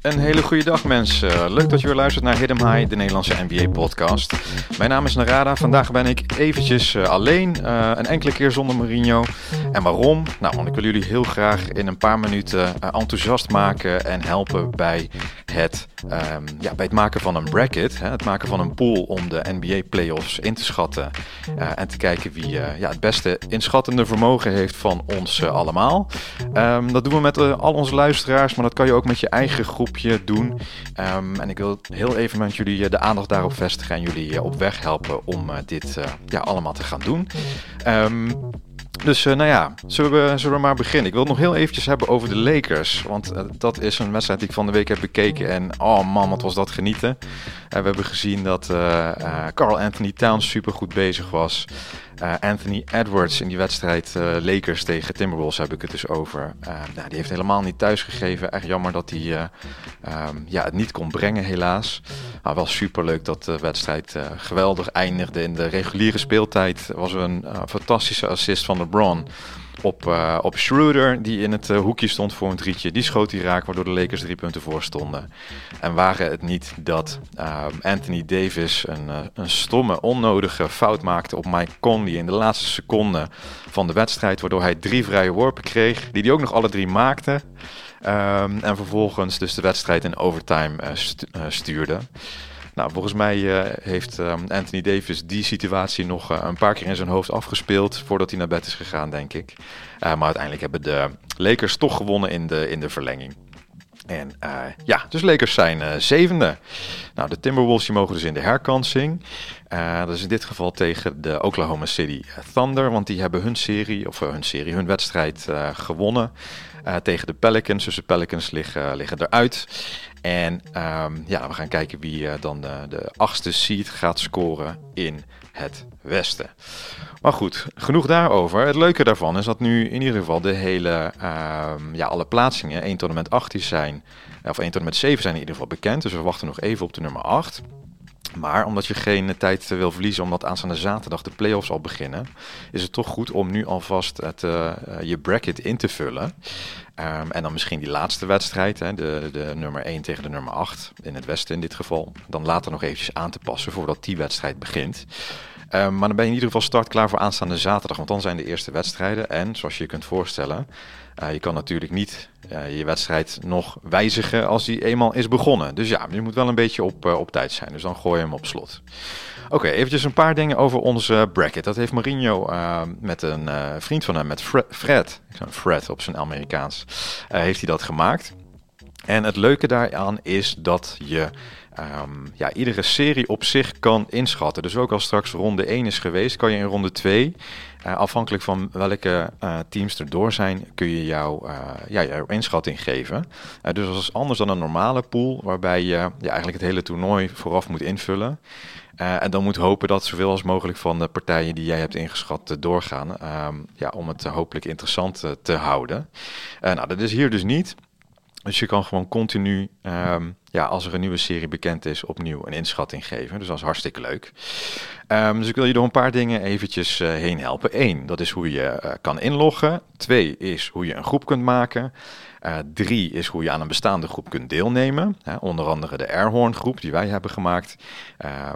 Een hele goede dag mensen. Leuk dat je weer luistert naar Hidden High, de Nederlandse NBA podcast. Mijn naam is Narada. Vandaag ben ik eventjes uh, alleen, uh, een enkele keer zonder Mourinho. En waarom? Nou, want ik wil jullie heel graag in een paar minuten enthousiast maken en helpen bij het, um, ja, bij het maken van een bracket. Hè, het maken van een pool om de NBA playoffs in te schatten. en te kijken wie ja, het beste inschattende vermogen heeft van ons allemaal. Um, dat doen we met al onze luisteraars, maar dat kan je ook met je eigen groep doen. Um, en ik wil heel even met jullie de aandacht daarop vestigen en jullie op weg helpen om dit ja, allemaal te gaan doen. Dus uh, nou ja, zullen we, zullen maar beginnen. Ik wil het nog heel eventjes hebben over de Lakers. Want uh, dat is een wedstrijd die ik van de week heb bekeken. En oh man, wat was dat genieten. Uh, we hebben gezien dat Carl Anthony Towns super goed bezig was. Anthony Edwards in die wedstrijd Lakers tegen Timberwolves heb ik het dus over. nou, die heeft helemaal niet thuisgegeven. Echt jammer dat hij um, ja, het niet kon brengen helaas. Maar wel super leuk dat de wedstrijd geweldig eindigde. In de reguliere speeltijd was er een fantastische assist van LeBron op, uh, op Schroeder, die in het uh, hoekje stond voor een drietje. Die schoot hij raak, waardoor de Lakers drie punten voor stonden. En waren het niet dat uh, Anthony Davis een, een stomme, onnodige fout maakte op Mike Conley in de laatste seconde van de wedstrijd, waardoor hij drie vrije worpen kreeg, die hij ook nog alle drie maakte. Um, en vervolgens dus de wedstrijd in overtime stu stuurde. Nou, volgens mij uh, heeft uh, Anthony Davis die situatie nog uh, een paar keer in zijn hoofd afgespeeld voordat hij naar bed is gegaan, denk ik. maar uiteindelijk hebben de Lakers toch gewonnen in de, in de verlenging. En ja, dus Lakers zijn zevende. Nou, de Timberwolves die mogen dus in de herkansing. dat is in dit geval tegen de Oklahoma City Thunder, want die hebben hun serie, of hun serie, hun wedstrijd gewonnen. Tegen de Pelicans, dus de Pelicans liggen, liggen eruit. En um, ja, we gaan kijken wie uh, dan de, de, achtste seed gaat scoren in het westen. Maar goed, genoeg daarover. Het leuke daarvan is dat nu in ieder geval de hele, um, ja, alle plaatsingen 1 tot en met 18 zijn, of 1 tot en met 7 zijn in ieder geval bekend. Dus we wachten nog even op de nummer 8. Maar omdat je geen tijd wil verliezen, omdat aanstaande zaterdag de playoffs al beginnen, is het toch goed om nu alvast het, uh, je bracket in te vullen. Um, en dan misschien die laatste wedstrijd, hè, de, de nummer 1 tegen de nummer 8, in het westen in dit geval, dan later nog eventjes aan te passen voordat die wedstrijd begint. Um, maar dan ben je in ieder geval startklaar voor aanstaande zaterdag, want dan zijn de eerste wedstrijden. En zoals je je kunt voorstellen, uh, je kan natuurlijk niet uh, je wedstrijd nog wijzigen als die eenmaal is begonnen. Dus ja, je moet wel een beetje op, uh, op tijd zijn. Dus dan gooi je hem op slot. Oké, eventjes een paar dingen over onze bracket. Dat heeft Mourinho met een vriend van hem, met Fred, Fred, Fred op zijn Amerikaans, heeft hij dat gemaakt. En het leuke daaraan is dat je um, ja, iedere serie op zich kan inschatten. Dus ook als straks ronde 1 is geweest, kan je in ronde 2, uh, afhankelijk van welke uh, teams er door zijn, kun je jouw, uh, ja, jouw inschatting geven. dus dat is anders dan een normale pool, waarbij je ja, eigenlijk het hele toernooi vooraf moet invullen. en dan moet hopen dat zoveel als mogelijk van de partijen die jij hebt ingeschat doorgaan. Um, ja, om het hopelijk interessant te houden. nou, dat is hier dus niet. Dus je kan gewoon continu, um, ja, als er een nieuwe serie bekend is, opnieuw een inschatting geven. Dus dat is hartstikke leuk. Um, dus ik wil je door een paar dingen eventjes uh, heen helpen. Eén, dat is hoe je uh, kan inloggen. Twee is hoe je een groep kunt maken. Uh, drie is hoe je aan een bestaande groep kunt deelnemen. Onder andere de Airhorn groep die wij hebben gemaakt.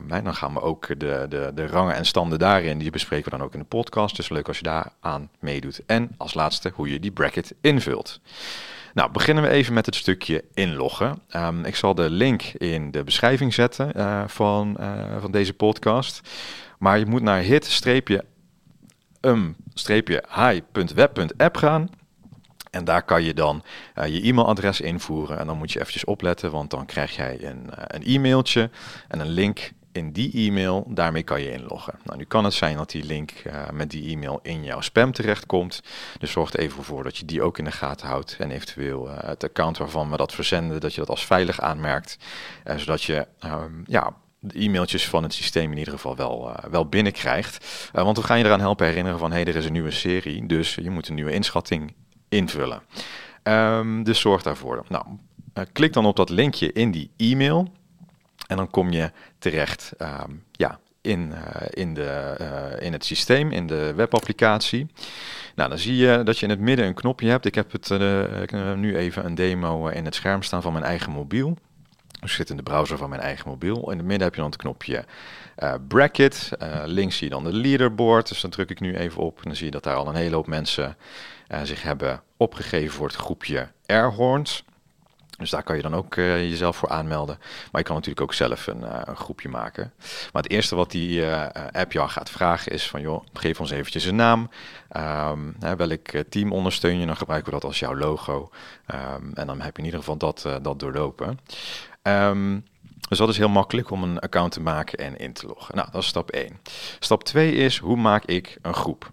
Uh, dan gaan we ook de, de, de rangen en standen daarin, die bespreken we dan ook in de podcast. Dus leuk als je daar aan meedoet. En als laatste hoe je die bracket invult. Nou, beginnen we even met het stukje inloggen. Um, ik zal de link in de beschrijving zetten uh, van, uh, van deze podcast. Maar je moet naar hit-um-hi.web.app gaan. En daar kan je dan uh, je e-mailadres invoeren. En dan moet je eventjes opletten, want dan krijg jij een, een e-mailtje en een link in die e-mail, daarmee kan je inloggen. Nou, nu kan het zijn dat die link uh, met die e-mail in jouw spam terechtkomt. Dus zorg er even voor dat je die ook in de gaten houdt. En eventueel uh, het account waarvan we dat verzenden, dat je dat als veilig aanmerkt. Uh, zodat je um, ja, de e-mailtjes van het systeem in ieder geval wel, wel binnenkrijgt. want we gaan je eraan helpen herinneren van, hé, hey, er is een nieuwe serie. Dus je moet een nieuwe inschatting invullen. Um, dus zorg daarvoor. Nou, klik dan op dat linkje in die e-mail. En dan kom je terecht um, ja, in, in, de, in het systeem, in de webapplicatie. Nou, dan zie je dat je in het midden een knopje hebt. Ik heb het, nu even een demo in het scherm staan van mijn eigen mobiel. Dus zit in de browser van mijn eigen mobiel. In het midden heb je dan het knopje bracket. Links zie je dan de leaderboard. Dus dan druk ik nu even op. En dan zie je dat daar al een hele hoop mensen zich hebben opgegeven voor het groepje Airhorns. Dus daar kan je dan ook jezelf voor aanmelden. Maar je kan natuurlijk ook zelf een, een groepje maken. Maar het eerste wat die app jou gaat vragen is van... joh, geef ons eventjes een naam. Um, welk team ondersteun je? Dan gebruiken we dat als jouw logo. Um, en dan heb je in ieder geval dat, dat doorlopen. Um, dus dat is heel makkelijk om een account te maken en in te loggen. Nou, dat is stap 1. Stap 2 is, hoe maak ik een groep?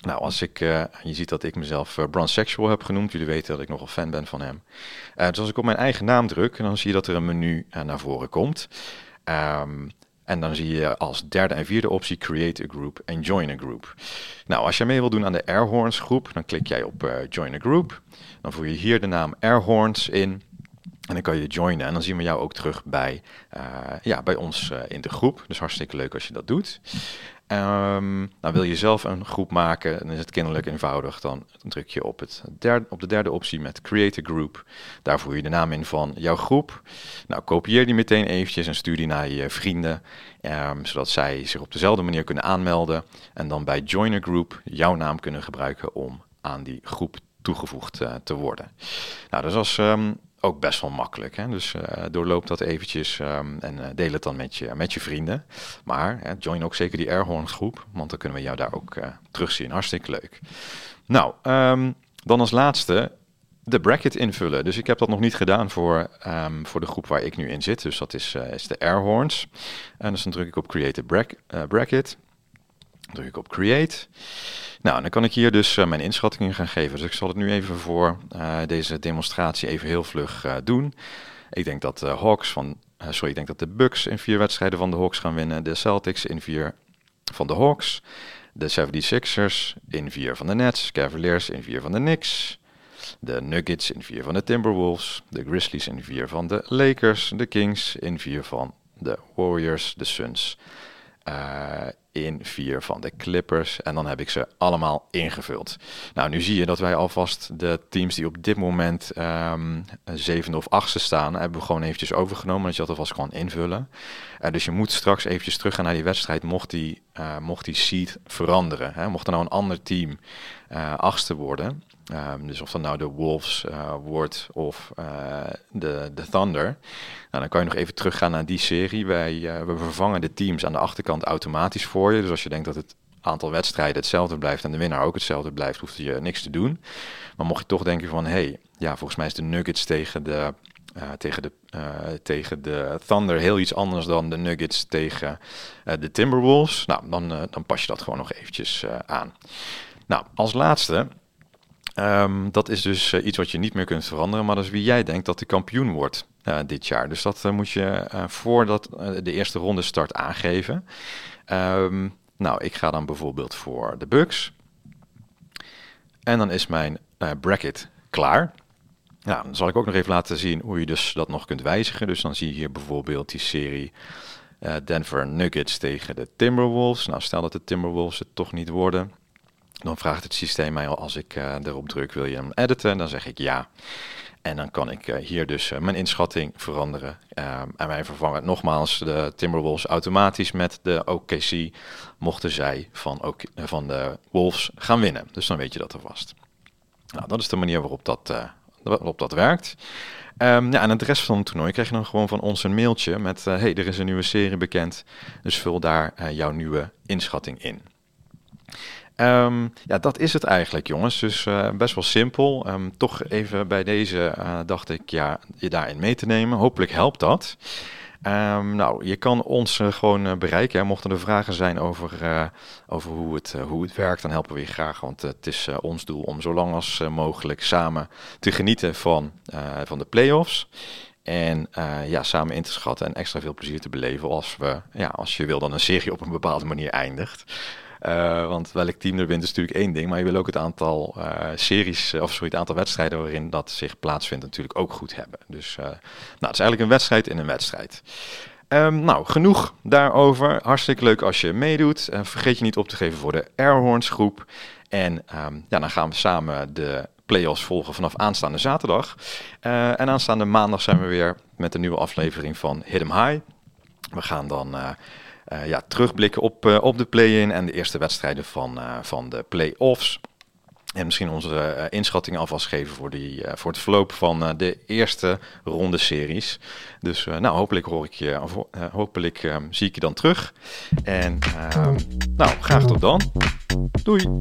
Nou, als ik, uh, je ziet dat ik mezelf uh, Brandsexual heb genoemd. Jullie weten dat ik nogal fan ben van hem. Uh, dus als ik op mijn eigen naam druk, dan zie je dat er een menu naar voren komt. Um, en dan zie je als derde en vierde optie Create a Group en Join a Group. Nou, als je mee wil doen aan de Airhorns groep, dan klik jij op Join a Group. Dan voer je hier de naam Airhorns in. En dan kan je joinen en dan zien we jou ook terug bij, ja, bij ons in de groep. Dus hartstikke leuk als je dat doet. Um, nou, wil je zelf een groep maken, dan is het kinderlijk eenvoudig. Dan druk je op, het derde, op de derde optie met Create a Group. Daar voer je de naam in van jouw groep. Nou, kopieer die meteen eventjes en stuur die naar je vrienden. Um, zodat zij zich op dezelfde manier kunnen aanmelden. En dan bij Join a Group jouw naam kunnen gebruiken om aan die groep toegevoegd uh, te worden. Nou, dus als... Um, ook best wel makkelijk. Hè? Dus uh, doorloop dat eventjes um, en uh, deel het dan met je, met je vrienden. Maar join ook zeker die Airhorn groep, want dan kunnen we jou daar ook uh, terugzien. Hartstikke leuk. Nou, um, dan als laatste de bracket invullen. Dus ik heb dat nog niet gedaan voor, um, voor de groep waar ik nu in zit. Dus dat is, is de Airhorns. En dus dan druk ik op Create a brack, Bracket. Druk ik op Create. Nou, dan kan ik hier dus uh, mijn inschattingen gaan geven. Dus ik zal het nu even voor uh, deze demonstratie even heel vlug uh, doen. Ik denk dat de Hawks van, sorry, ik denk dat de Bucks in vier wedstrijden van de Hawks gaan winnen. De Celtics in vier van de Hawks. De 76ers in vier van de Nets. Cavaliers in vier van de Knicks. De Nuggets in vier van de Timberwolves. De Grizzlies in vier van de Lakers. De Kings in vier van de Warriors. De Suns uh, in vier van de Clippers. En dan heb ik ze allemaal ingevuld. Nou, nu zie je dat wij alvast de teams die op dit moment um, zevende of achtste staan, hebben we gewoon eventjes overgenomen. Dat je dat alvast gewoon invullen. Uh, dus je moet straks eventjes teruggaan naar die wedstrijd, mocht die, uh, mocht die seed veranderen. Hè? Mocht er nou een ander team uh, achtste worden, Um, dus of dat nou de Wolves uh, wordt of uh, de, de Thunder. Nou, dan kan je nog even teruggaan naar die serie. Wij, uh, we vervangen de teams aan de achterkant automatisch voor je. Dus als je denkt dat het aantal wedstrijden hetzelfde blijft en de winnaar ook hetzelfde blijft, hoeft je niks te doen. Maar mocht je toch denken van, hé, hey, ja, volgens mij is de Nuggets tegen de, tegen, de, tegen de Thunder heel iets anders dan de Nuggets tegen de Timberwolves. Nou, dan, dan pas je dat gewoon nog eventjes aan. Nou, als laatste Um, dat is dus uh, iets wat je niet meer kunt veranderen, maar dat is wie jij denkt dat de kampioen wordt uh, dit jaar. Dus dat uh, moet je voordat de eerste ronde start aangeven. Um, nou, ik ga dan bijvoorbeeld voor de Bucks. En dan is mijn bracket klaar. Nou, dan zal ik ook nog even laten zien hoe je dus dat nog kunt wijzigen. Dus dan zie je hier bijvoorbeeld die serie Denver Nuggets tegen de Timberwolves. Nou, stel dat de Timberwolves het toch niet worden dan vraagt het systeem mij al als ik uh, erop druk, wil je hem editen? Dan zeg ik ja. En dan kan ik uh, hier dus uh, mijn inschatting veranderen. en wij vervangen nogmaals de Timberwolves automatisch met de OKC, mochten zij van, van de Wolves gaan winnen. Dus dan weet je dat er vast. Nou, dat is de manier waarop dat, waarop dat werkt. Um, ja, en het rest van het toernooi krijg je dan gewoon van ons een mailtje met... hey, er is een nieuwe serie bekend, dus vul daar jouw nieuwe inschatting in. Um, ja, dat is het eigenlijk, jongens. Dus uh, best wel simpel. Um, toch even bij deze uh, dacht ik ja, je daarin mee te nemen. Hopelijk helpt dat. Um, nou, je kan ons uh, gewoon bereiken. Mochten er vragen zijn over, over hoe, het, hoe het werkt, dan helpen we je graag. Want het is ons doel om zo lang als mogelijk samen te genieten van, van de play-offs. En ja, samen in te schatten en extra veel plezier te beleven als, we, ja, als je wil dan een serie op een bepaalde manier eindigt. Uh, want welk team er wint is natuurlijk één ding, maar je wil ook het aantal uh, series, of sorry, het aantal wedstrijden waarin dat zich plaatsvindt natuurlijk ook goed hebben. Dus nou, het is eigenlijk een wedstrijd in een wedstrijd. Ehm, nou, genoeg daarover. Hartstikke leuk als je meedoet. Vergeet je niet op te geven voor de Airhorns groep. En ehm, ja, dan gaan we samen de play-offs volgen vanaf aanstaande zaterdag. En aanstaande maandag zijn we weer met een nieuwe aflevering van Hit 'em High. We gaan dan eh, ja, terugblikken op, eh, op de play-in en de eerste wedstrijden van, eh, van de play-offs. En misschien onze inschattingen alvast geven voor, die, voor het verloop van de eerste ronde series. Dus nou, hopelijk hoor ik je, hopelijk ehm, zie ik je dan terug. En ehm, nou, graag tot dan. Doei!